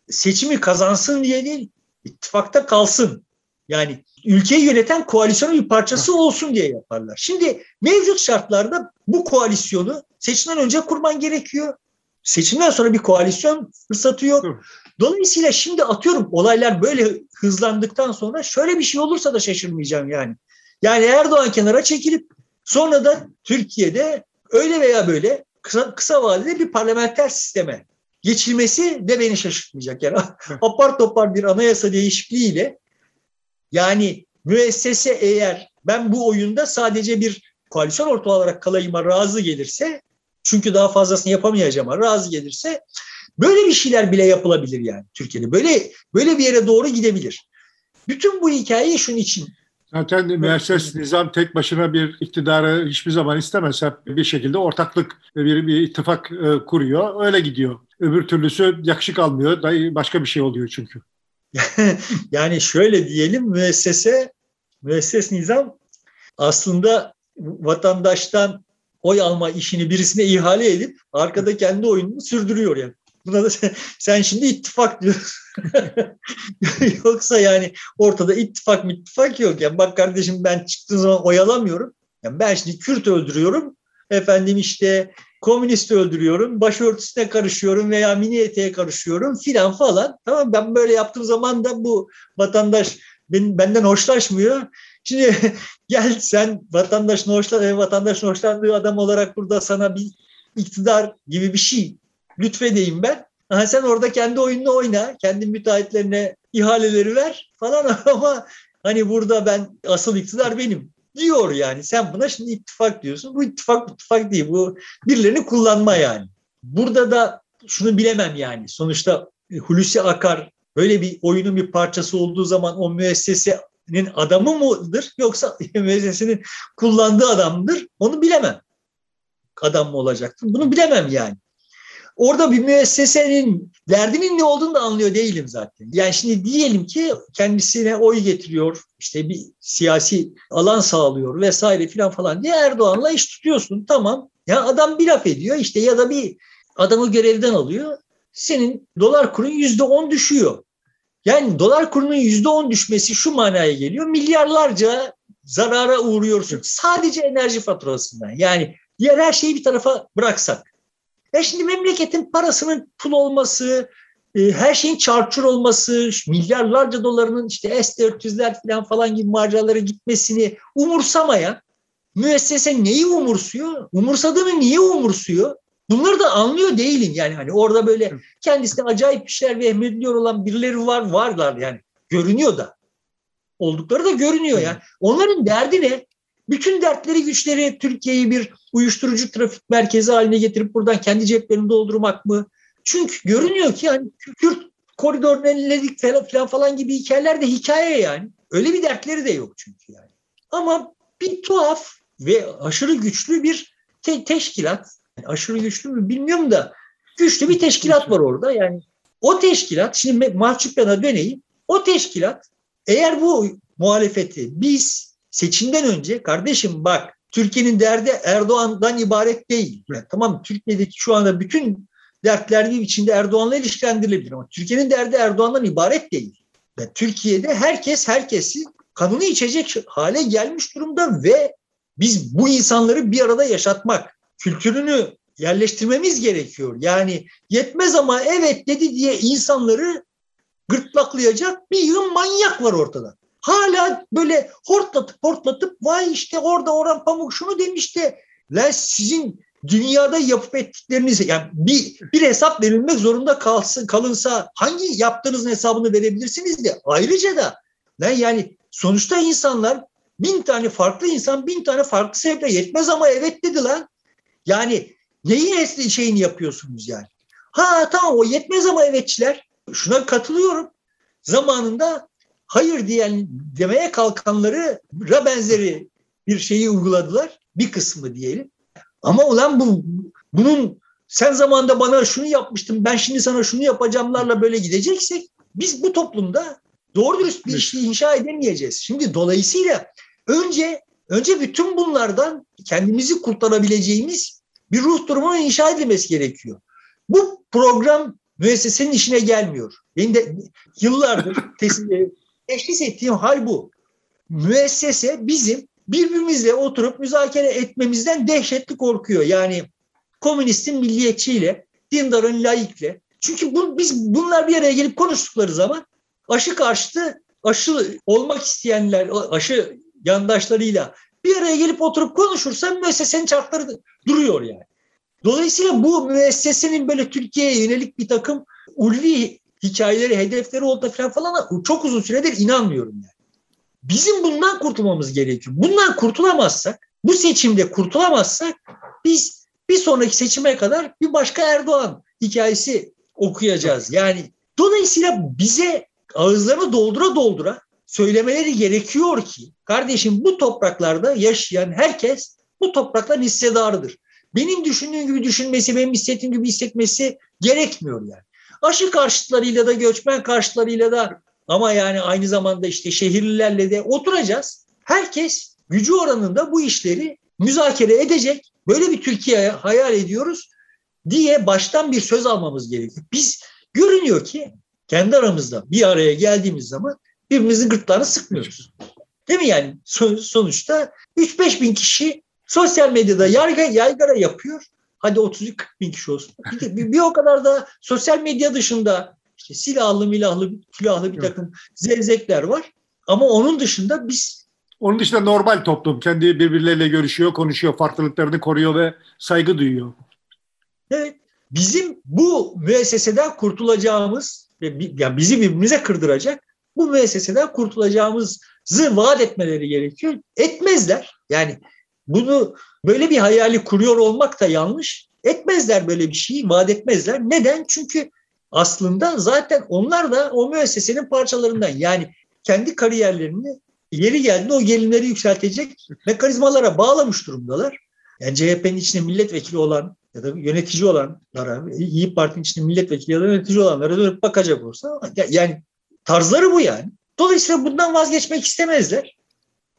seçimi kazansın diye değil ittifakta kalsın. Yani ülkeyi yöneten koalisyonun bir parçası olsun diye yaparlar. Şimdi mevcut şartlarda bu koalisyonu seçimden önce kurman gerekiyor. Seçimden sonra bir koalisyon fırsatı yok. Dolayısıyla şimdi atıyorum olaylar böyle hızlandıktan sonra şöyle bir şey olursa da şaşırmayacağım yani. Yani Erdoğan kenara çekilip sonra da Türkiye'de öyle veya böyle kısa, kısa vadede bir parlamenter sisteme geçilmesi de beni şaşırtmayacak. Yani apar topar bir anayasa değişikliğiyle yani müessese eğer ben bu oyunda sadece bir koalisyon ortağı olarak kalayıma razı gelirse çünkü daha fazlasını yapamayacağım razı gelirse böyle bir şeyler bile yapılabilir yani Türkiye'de. Böyle böyle bir yere doğru gidebilir. Bütün bu hikayeyi şunun için Zaten müesses nizam tek başına bir iktidarı hiçbir zaman istemez. Hep bir şekilde ortaklık, bir, bir ittifak e, kuruyor. Öyle gidiyor. Öbür türlüsü yakışık almıyor. Başka bir şey oluyor çünkü. yani şöyle diyelim müessese, müesses nizam aslında vatandaştan oy alma işini birisine ihale edip arkada kendi oyununu sürdürüyor yani. Buna da sen, sen şimdi ittifak diyorsun. Yoksa yani ortada ittifak mı ittifak yok. Yani bak kardeşim ben çıktığım zaman oyalamıyorum. Yani ben şimdi Kürt öldürüyorum. Efendim işte komünist öldürüyorum, başörtüsüne karışıyorum veya mini eteğe karışıyorum filan falan. Tamam ben böyle yaptığım zaman da bu vatandaş ben, benden hoşlaşmıyor. Şimdi gel sen vatandaşın, hoşlan, vatandaşın hoşlandığı adam olarak burada sana bir iktidar gibi bir şey lütfedeyim ben. Ha, sen orada kendi oyununu oyna, kendi müteahhitlerine ihaleleri ver falan ama hani burada ben asıl iktidar benim diyor yani. Sen buna şimdi ittifak diyorsun. Bu ittifak ittifak değil. Bu birilerini kullanma yani. Burada da şunu bilemem yani. Sonuçta Hulusi Akar böyle bir oyunun bir parçası olduğu zaman o müessesenin adamı mıdır yoksa müessesenin kullandığı adamdır onu bilemem. Adam mı olacaktır? Bunu bilemem yani. Orada bir müessesenin derdinin ne olduğunu da anlıyor değilim zaten. Yani şimdi diyelim ki kendisine oy getiriyor, işte bir siyasi alan sağlıyor vesaire filan falan diye Erdoğan'la iş tutuyorsun. Tamam. Ya adam bir laf ediyor işte ya da bir adamı görevden alıyor. Senin dolar kurun yüzde on düşüyor. Yani dolar kurunun yüzde on düşmesi şu manaya geliyor. Milyarlarca zarara uğruyorsun. Sadece enerji faturasından. Yani diğer her şeyi bir tarafa bıraksak. Ya şimdi memleketin parasının pul olması, e, her şeyin çarçur olması, milyarlarca dolarının işte S-400'ler falan falan gibi maceralara gitmesini umursamayan müessese neyi umursuyor? Umursadığını niye umursuyor? Bunları da anlıyor değilim yani hani orada böyle kendisine acayip işler vehmediliyor olan birileri var varlar yani görünüyor da oldukları da görünüyor yani. Onların derdi ne? Bütün dertleri güçleri Türkiye'yi bir uyuşturucu trafik merkezi haline getirip buradan kendi ceplerini doldurmak mı? Çünkü görünüyor ki yani Kürt koridorunu enledik falan falan gibi hikayeler de hikaye yani. Öyle bir dertleri de yok çünkü yani. Ama bir tuhaf ve aşırı güçlü bir te- teşkilat. Yani aşırı güçlü mü bilmiyorum da güçlü bir teşkilat var orada. Yani o teşkilat şimdi mahcuplana döneyim. O teşkilat eğer bu muhalefeti biz seçimden önce kardeşim bak Türkiye'nin derdi Erdoğan'dan ibaret değil. Yani tamam Türkiye'deki şu anda bütün dertler bir içinde Erdoğan'la ilişkilendirilebilir ama Türkiye'nin derdi Erdoğan'dan ibaret değil. Yani Türkiye'de herkes herkesi kanını içecek hale gelmiş durumda ve biz bu insanları bir arada yaşatmak, kültürünü yerleştirmemiz gerekiyor. Yani yetmez ama evet dedi diye insanları gırtlaklayacak bir yığın manyak var ortada. Hala böyle hortlatıp hortlatıp vay işte orada Orhan Pamuk şunu demişti. La sizin dünyada yapıp ettikleriniz yani bir, bir hesap verilmek zorunda kalsın kalınsa hangi yaptığınızın hesabını verebilirsiniz de ayrıca da lan yani sonuçta insanlar bin tane farklı insan bin tane farklı sebeple yetmez ama evet dedi lan. Yani neyin esli şeyini yapıyorsunuz yani? Ha tamam o yetmez ama evetçiler şuna katılıyorum. Zamanında hayır diyen demeye kalkanları ra benzeri bir şeyi uyguladılar. Bir kısmı diyelim. Ama ulan bu bunun sen zamanda bana şunu yapmıştın ben şimdi sana şunu yapacağımlarla böyle gideceksek biz bu toplumda doğru dürüst bir işi inşa edemeyeceğiz. Şimdi dolayısıyla önce önce bütün bunlardan kendimizi kurtarabileceğimiz bir ruh durumunun inşa edilmesi gerekiyor. Bu program müessesenin işine gelmiyor. Benim de yıllardır teşhis ettiğim hal bu. Müessese bizim birbirimizle oturup müzakere etmemizden dehşetli korkuyor. Yani komünistin milliyetçiyle, dindarın laikle. Çünkü bu, biz bunlar bir araya gelip konuştukları zaman aşı karşıtı, aşı olmak isteyenler, aşı yandaşlarıyla bir araya gelip oturup konuşursa müessesenin çarkları duruyor yani. Dolayısıyla bu müessesenin böyle Türkiye'ye yönelik bir takım ulvi hikayeleri, hedefleri oldu falan falan çok uzun süredir inanmıyorum yani. Bizim bundan kurtulmamız gerekiyor. Bundan kurtulamazsak, bu seçimde kurtulamazsak biz bir sonraki seçime kadar bir başka Erdoğan hikayesi okuyacağız. Yani dolayısıyla bize ağızlarını doldura doldura söylemeleri gerekiyor ki kardeşim bu topraklarda yaşayan herkes bu toprakların hissedarıdır. Benim düşündüğüm gibi düşünmesi, benim hissettiğim gibi hissetmesi gerekmiyor yani. Aşı karşıtlarıyla da göçmen karşıtlarıyla da ama yani aynı zamanda işte şehirlilerle de oturacağız. Herkes gücü oranında bu işleri müzakere edecek. Böyle bir Türkiye hayal ediyoruz diye baştan bir söz almamız gerekiyor. Biz görünüyor ki kendi aramızda bir araya geldiğimiz zaman birbirimizin gırtlağını sıkmıyoruz. Değil mi yani? Sonuçta 3-5 bin kişi sosyal medyada yargı, yaygara yapıyor. Hadi 30 40 bin kişi olsun. Bir, bir, bir o kadar da sosyal medya dışında işte silahlı milahlı külahlı bir takım zevzekler var. Ama onun dışında biz onun dışında normal toplum kendi birbirleriyle görüşüyor, konuşuyor, farklılıklarını koruyor ve saygı duyuyor. Evet. Bizim bu müesseseden kurtulacağımız ve yani bizi birbirimize kırdıracak bu müesseseden kurtulacağımızı vaat etmeleri gerekiyor. Etmezler. Yani bunu böyle bir hayali kuruyor olmak da yanlış. Etmezler böyle bir şeyi, vaat etmezler. Neden? Çünkü aslında zaten onlar da o müessesenin parçalarından. Yani kendi kariyerlerini yeri geldiğinde o gelinleri yükseltecek mekanizmalara bağlamış durumdalar. Yani CHP'nin içinde milletvekili olan ya da yönetici olanlara, İyi Parti'nin içinde milletvekili ya da yönetici olanlara dönüp bakacak olsa yani tarzları bu yani. Dolayısıyla bundan vazgeçmek istemezler.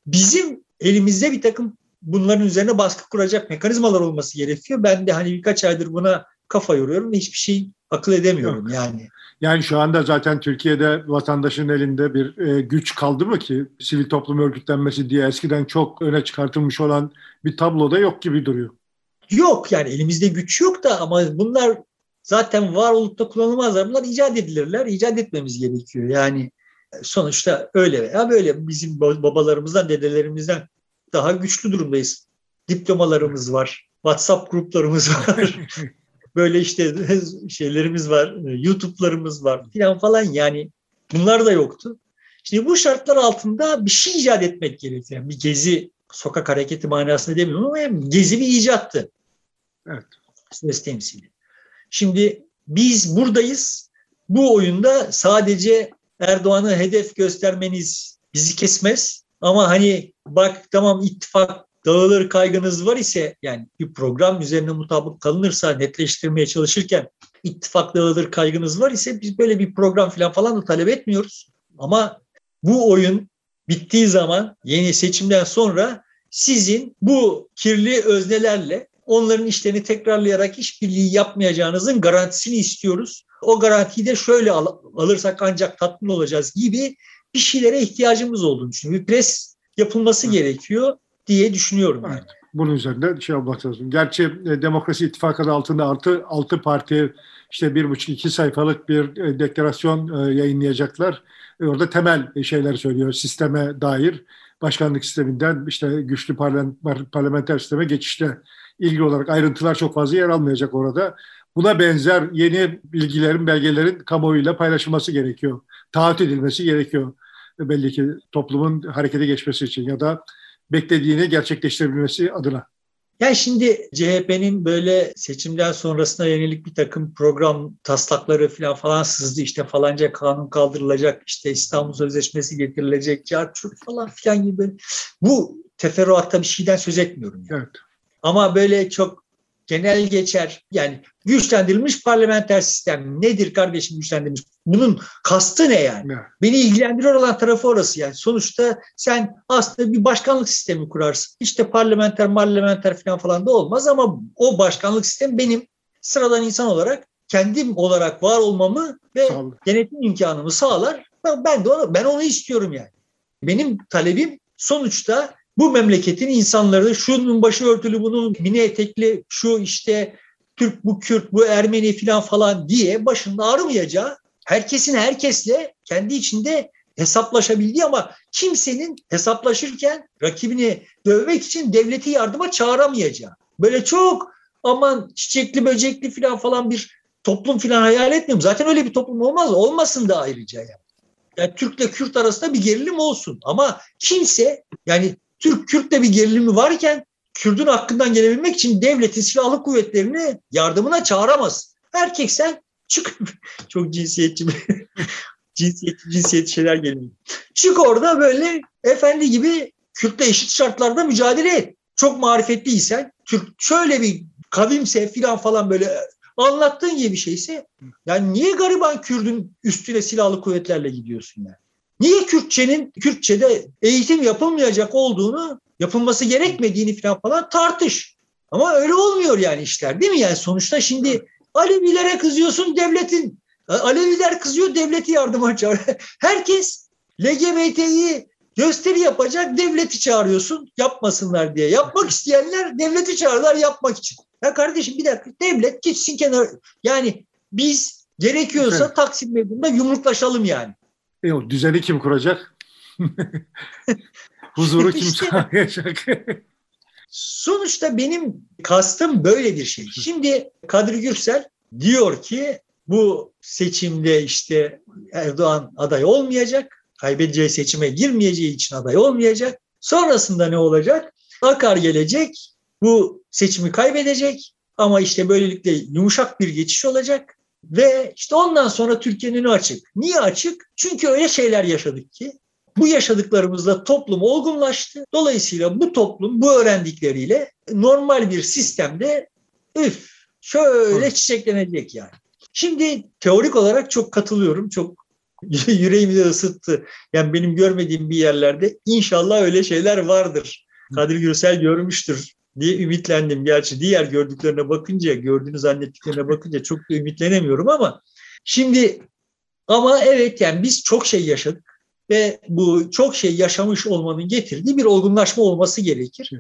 Bizim elimizde bir takım bunların üzerine baskı kuracak mekanizmalar olması gerekiyor. Ben de hani birkaç aydır buna kafa yoruyorum ve hiçbir şey akıl edemiyorum Yok. yani. Yani şu anda zaten Türkiye'de vatandaşın elinde bir e, güç kaldı mı ki sivil toplum örgütlenmesi diye eskiden çok öne çıkartılmış olan bir tabloda yok gibi duruyor. Yok yani elimizde güç yok da ama bunlar zaten var olup da kullanılmazlar. Bunlar icat edilirler. İcat etmemiz gerekiyor. Yani sonuçta öyle veya böyle bizim babalarımızdan, dedelerimizden daha güçlü durumdayız. Diplomalarımız var. WhatsApp gruplarımız var. böyle işte şeylerimiz var. YouTube'larımız var filan falan yani bunlar da yoktu. Şimdi bu şartlar altında bir şey icat etmek gerekiyor. Yani bir gezi sokak hareketi manasında demiyorum ama yani gezi bir icattı. Evet. Söz temsili. Şimdi biz buradayız. Bu oyunda sadece Erdoğan'ı hedef göstermeniz bizi kesmez. Ama hani bak tamam ittifak dağılır kaygınız var ise yani bir program üzerine mutabık kalınırsa netleştirmeye çalışırken ittifak dağılır kaygınız var ise biz böyle bir program falan falan da talep etmiyoruz. Ama bu oyun bittiği zaman yeni seçimden sonra sizin bu kirli öznelerle onların işlerini tekrarlayarak işbirliği yapmayacağınızın garantisini istiyoruz. O garantiyi de şöyle al- alırsak ancak tatmin olacağız gibi bir şeylere ihtiyacımız olduğunu düşünüyorum. Bir pres yapılması Hı. gerekiyor diye düşünüyorum. Evet. Yani. Bunun üzerinde şey olmak lazım. Gerçi e, Demokrasi İttifakı altında altı, altı parti işte bir buçuk iki sayfalık bir e, deklarasyon e, yayınlayacaklar. E, orada temel şeyler söylüyor sisteme dair. Başkanlık sisteminden işte güçlü parlamenter sisteme geçişte ilgili olarak ayrıntılar çok fazla yer almayacak orada. Buna benzer yeni bilgilerin, belgelerin kamuoyuyla paylaşılması gerekiyor. Taahhüt edilmesi gerekiyor. Belli ki toplumun harekete geçmesi için ya da beklediğini gerçekleştirebilmesi adına. Yani şimdi CHP'nin böyle seçimden sonrasına yönelik bir takım program taslakları falan falan sızdı. İşte falanca kanun kaldırılacak, işte İstanbul Sözleşmesi getirilecek, çarçur falan filan gibi. Bu teferruatta bir şeyden söz etmiyorum. Yani. Evet. Ama böyle çok genel geçer yani güçlendirilmiş parlamenter sistem nedir kardeşim güçlendirilmiş? Bunun kastı ne yani? Ne? Beni ilgilendiriyor olan tarafı orası yani. Sonuçta sen aslında bir başkanlık sistemi kurarsın. İşte parlamenter, parlamenter falan falan da olmaz ama o başkanlık sistemi benim sıradan insan olarak kendim olarak var olmamı ve denetim imkanımı sağlar. Ben de onu, ben onu istiyorum yani. Benim talebim sonuçta bu memleketin insanları şunun başı örtülü bunun mini etekli şu işte Türk bu Kürt bu Ermeni filan falan diye başında ağrımayacağı herkesin herkesle kendi içinde hesaplaşabildiği ama kimsenin hesaplaşırken rakibini dövmek için devleti yardıma çağıramayacağı. Böyle çok aman çiçekli böcekli filan falan bir toplum filan hayal etmiyorum. Zaten öyle bir toplum olmaz. Olmasın da ayrıca yani. Yani Türk'le Kürt arasında bir gerilim olsun. Ama kimse yani Türk-Kürt'le bir gerilimi varken Kürt'ün hakkından gelebilmek için devletin silahlı kuvvetlerini yardımına çağıramaz. Erkek sen çık çok cinsiyetçi cinsiyetçi cinsiyetçi şeyler geliyor. Çık orada böyle efendi gibi Kürt'le eşit şartlarda mücadele et. Çok marifetliysen, Türk şöyle bir kavimse filan falan böyle anlattığın gibi bir şeyse yani niye gariban Kürdün üstüne silahlı kuvvetlerle gidiyorsun yani? Niye Kürtçenin Kürtçe'de eğitim yapılmayacak olduğunu, yapılması gerekmediğini falan falan tartış. Ama öyle olmuyor yani işler değil mi? Yani sonuçta şimdi Alevilere kızıyorsun devletin. Aleviler kızıyor devleti yardıma çağırıyor. Herkes LGBT'yi gösteri yapacak devleti çağırıyorsun yapmasınlar diye. Yapmak isteyenler devleti çağırırlar yapmak için. Ya kardeşim bir dakika devlet gitsin kenar. Yani biz gerekiyorsa. Taksim Meydanı'nda yumruklaşalım yani. E, o düzeni kim kuracak? Huzuru kim sağlayacak? Sonuçta benim kastım böyle bir şey. Şimdi Kadri Gürsel diyor ki bu seçimde işte Erdoğan aday olmayacak. Kaybedeceği seçime girmeyeceği için aday olmayacak. Sonrasında ne olacak? Akar gelecek, bu seçimi kaybedecek ama işte böylelikle yumuşak bir geçiş olacak ve işte ondan sonra Türkiye'nin açık. Niye açık? Çünkü öyle şeyler yaşadık ki bu yaşadıklarımızla toplum olgunlaştı. Dolayısıyla bu toplum bu öğrendikleriyle normal bir sistemde üf şöyle çiçeklenecek yani. Şimdi teorik olarak çok katılıyorum. Çok yüreğimi de ısıttı. Yani benim görmediğim bir yerlerde inşallah öyle şeyler vardır. Kadir Gürsel görmüştür diye ümitlendim. Gerçi diğer gördüklerine bakınca, gördüğünü zannettiklerine bakınca çok da ümitlenemiyorum ama şimdi ama evet yani biz çok şey yaşadık ve bu çok şey yaşamış olmanın getirdiği bir olgunlaşma olması gerekir.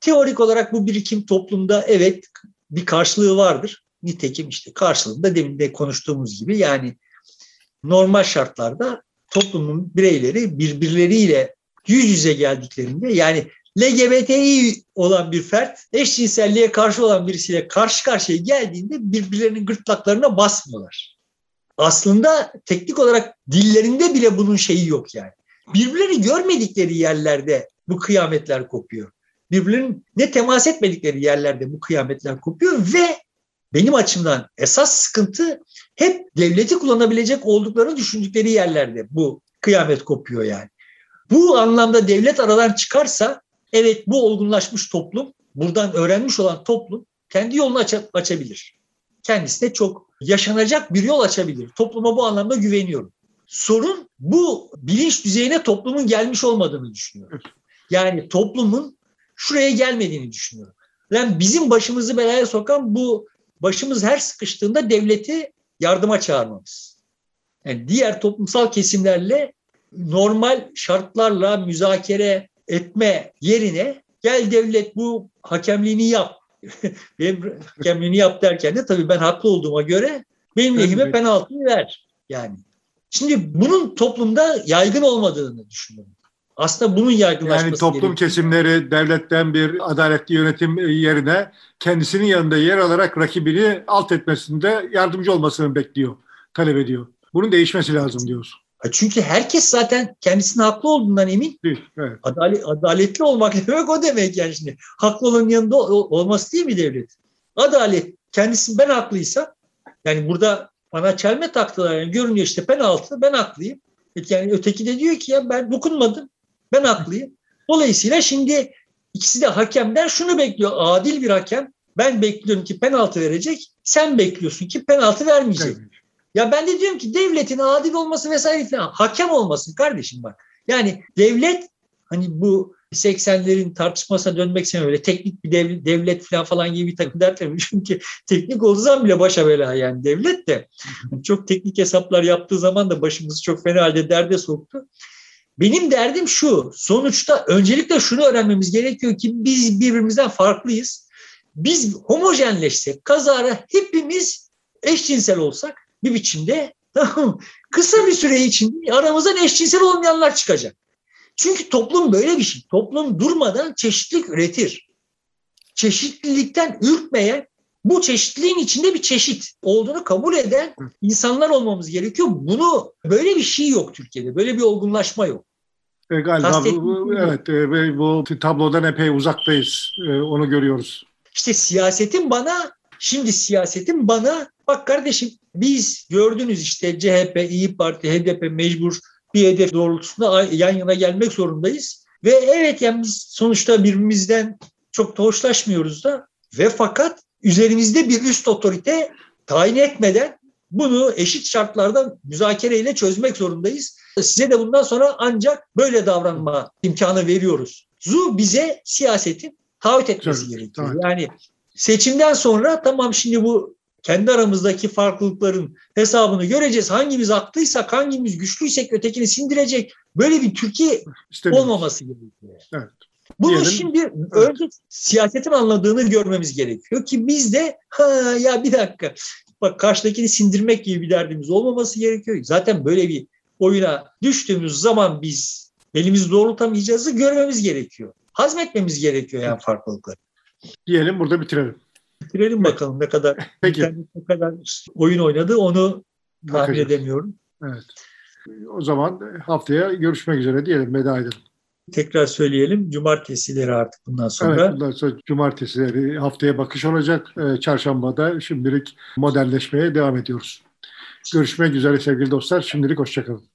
Teorik olarak bu birikim toplumda evet bir karşılığı vardır. Nitekim işte karşılığında demin de konuştuğumuz gibi yani normal şartlarda toplumun bireyleri birbirleriyle yüz yüze geldiklerinde yani LGBTİ olan bir fert eşcinselliğe karşı olan birisiyle karşı karşıya geldiğinde birbirlerinin gırtlaklarına basmıyorlar. Aslında teknik olarak dillerinde bile bunun şeyi yok yani. Birbirleri görmedikleri yerlerde bu kıyametler kopuyor. Birbirlerinin ne temas etmedikleri yerlerde bu kıyametler kopuyor ve benim açımdan esas sıkıntı hep devleti kullanabilecek olduklarını düşündükleri yerlerde bu kıyamet kopuyor yani. Bu anlamda devlet aradan çıkarsa evet bu olgunlaşmış toplum, buradan öğrenmiş olan toplum kendi yolunu aç açabilir. Kendisine çok yaşanacak bir yol açabilir. Topluma bu anlamda güveniyorum. Sorun bu bilinç düzeyine toplumun gelmiş olmadığını düşünüyorum. Yani toplumun şuraya gelmediğini düşünüyorum. Yani bizim başımızı belaya sokan bu başımız her sıkıştığında devleti yardıma çağırmamız. Yani diğer toplumsal kesimlerle normal şartlarla müzakere etme yerine gel devlet bu hakemliğini yap. benim hakemliğini yap derken de tabii ben haklı olduğuma göre benim lehime penaltıyı ver. Yani şimdi bunun toplumda yaygın olmadığını düşünüyorum. Aslında bunun yaygınlaşması Yani toplum gerekiyor. kesimleri devletten bir adaletli yönetim yerine kendisinin yanında yer alarak rakibini alt etmesinde yardımcı olmasını bekliyor, talep ediyor. Bunun değişmesi lazım diyorsun. Çünkü herkes zaten kendisinin haklı olduğundan emin. Değil, evet. Adalet, adaletli olmak demek o demek yani şimdi. Haklı olanın yanında olması değil mi devlet? Adalet, kendisi ben haklıysam, yani burada bana çelme taktılar yani görünüyor işte penaltı, ben haklıyım. Yani öteki de diyor ki ya ben dokunmadım, ben haklıyım. Dolayısıyla şimdi ikisi de hakemden şunu bekliyor. Adil bir hakem. Ben bekliyorum ki penaltı verecek. Sen bekliyorsun ki penaltı vermeyecek. Evet. Ya ben de diyorum ki devletin adil olması vesaire falan hakem olmasın kardeşim bak. Yani devlet hani bu 80'lerin tartışmasına dönmek için öyle teknik bir devlet, devlet falan falan gibi bir takım dertler. Çünkü teknik olduğu zaman bile başa bela yani devlet de çok teknik hesaplar yaptığı zaman da başımızı çok fena halde derde soktu. Benim derdim şu, sonuçta öncelikle şunu öğrenmemiz gerekiyor ki biz birbirimizden farklıyız. Biz homojenleşsek, kazara hepimiz eşcinsel olsak bir biçimde kısa bir süre içinde aramızdan eşcinsel olmayanlar çıkacak. Çünkü toplum böyle bir şey. Toplum durmadan çeşitlilik üretir. Çeşitlilikten ürkmeyen, bu çeşitliliğin içinde bir çeşit olduğunu kabul eden insanlar olmamız gerekiyor. Bunu böyle bir şey yok Türkiye'de. Böyle bir olgunlaşma yok. E, galiba bu, evet e, bu tablodan epey uzaktayız. E, onu görüyoruz. İşte siyasetin bana şimdi siyasetin bana bak kardeşim biz gördünüz işte CHP, İyi Parti, HDP mecbur bir hedef doğrultusunda yan yana gelmek zorundayız. Ve evet yani biz sonuçta birbirimizden çok da hoşlaşmıyoruz da ve fakat üzerimizde bir üst otorite tayin etmeden bunu eşit şartlarda müzakereyle çözmek zorundayız. Size de bundan sonra ancak böyle davranma imkanı veriyoruz. Zu bize siyasetin taahhüt etmesi evet, gerekiyor. Yani seçimden sonra tamam şimdi bu kendi aramızdaki farklılıkların hesabını göreceğiz. Hangimiz haklıysak, hangimiz güçlüysek ötekini sindirecek. Böyle bir Türkiye olmaması gerekiyor. Evet. Bunu Diyelim. şimdi evet. önce siyasetin anladığını görmemiz gerekiyor ki biz de ha ya bir dakika bak karşıdakini sindirmek gibi bir derdimiz olmaması gerekiyor. Zaten böyle bir oyuna düştüğümüz zaman biz elimizi doğrultamayacağızı görmemiz gerekiyor. Hazmetmemiz gerekiyor yani farklılıkları. Diyelim burada bitirelim. Bitirelim bakalım ne kadar Peki. ne kadar oyun oynadı onu tahmin Bakacağız. edemiyorum. Evet. O zaman haftaya görüşmek üzere diyelim veda edelim. Tekrar söyleyelim. Cumartesileri artık bundan sonra. Evet, bundan sonra cumartesileri haftaya bakış olacak. Ee, çarşambada şimdilik modelleşmeye devam ediyoruz. Görüşmek üzere sevgili dostlar. Şimdilik hoşçakalın.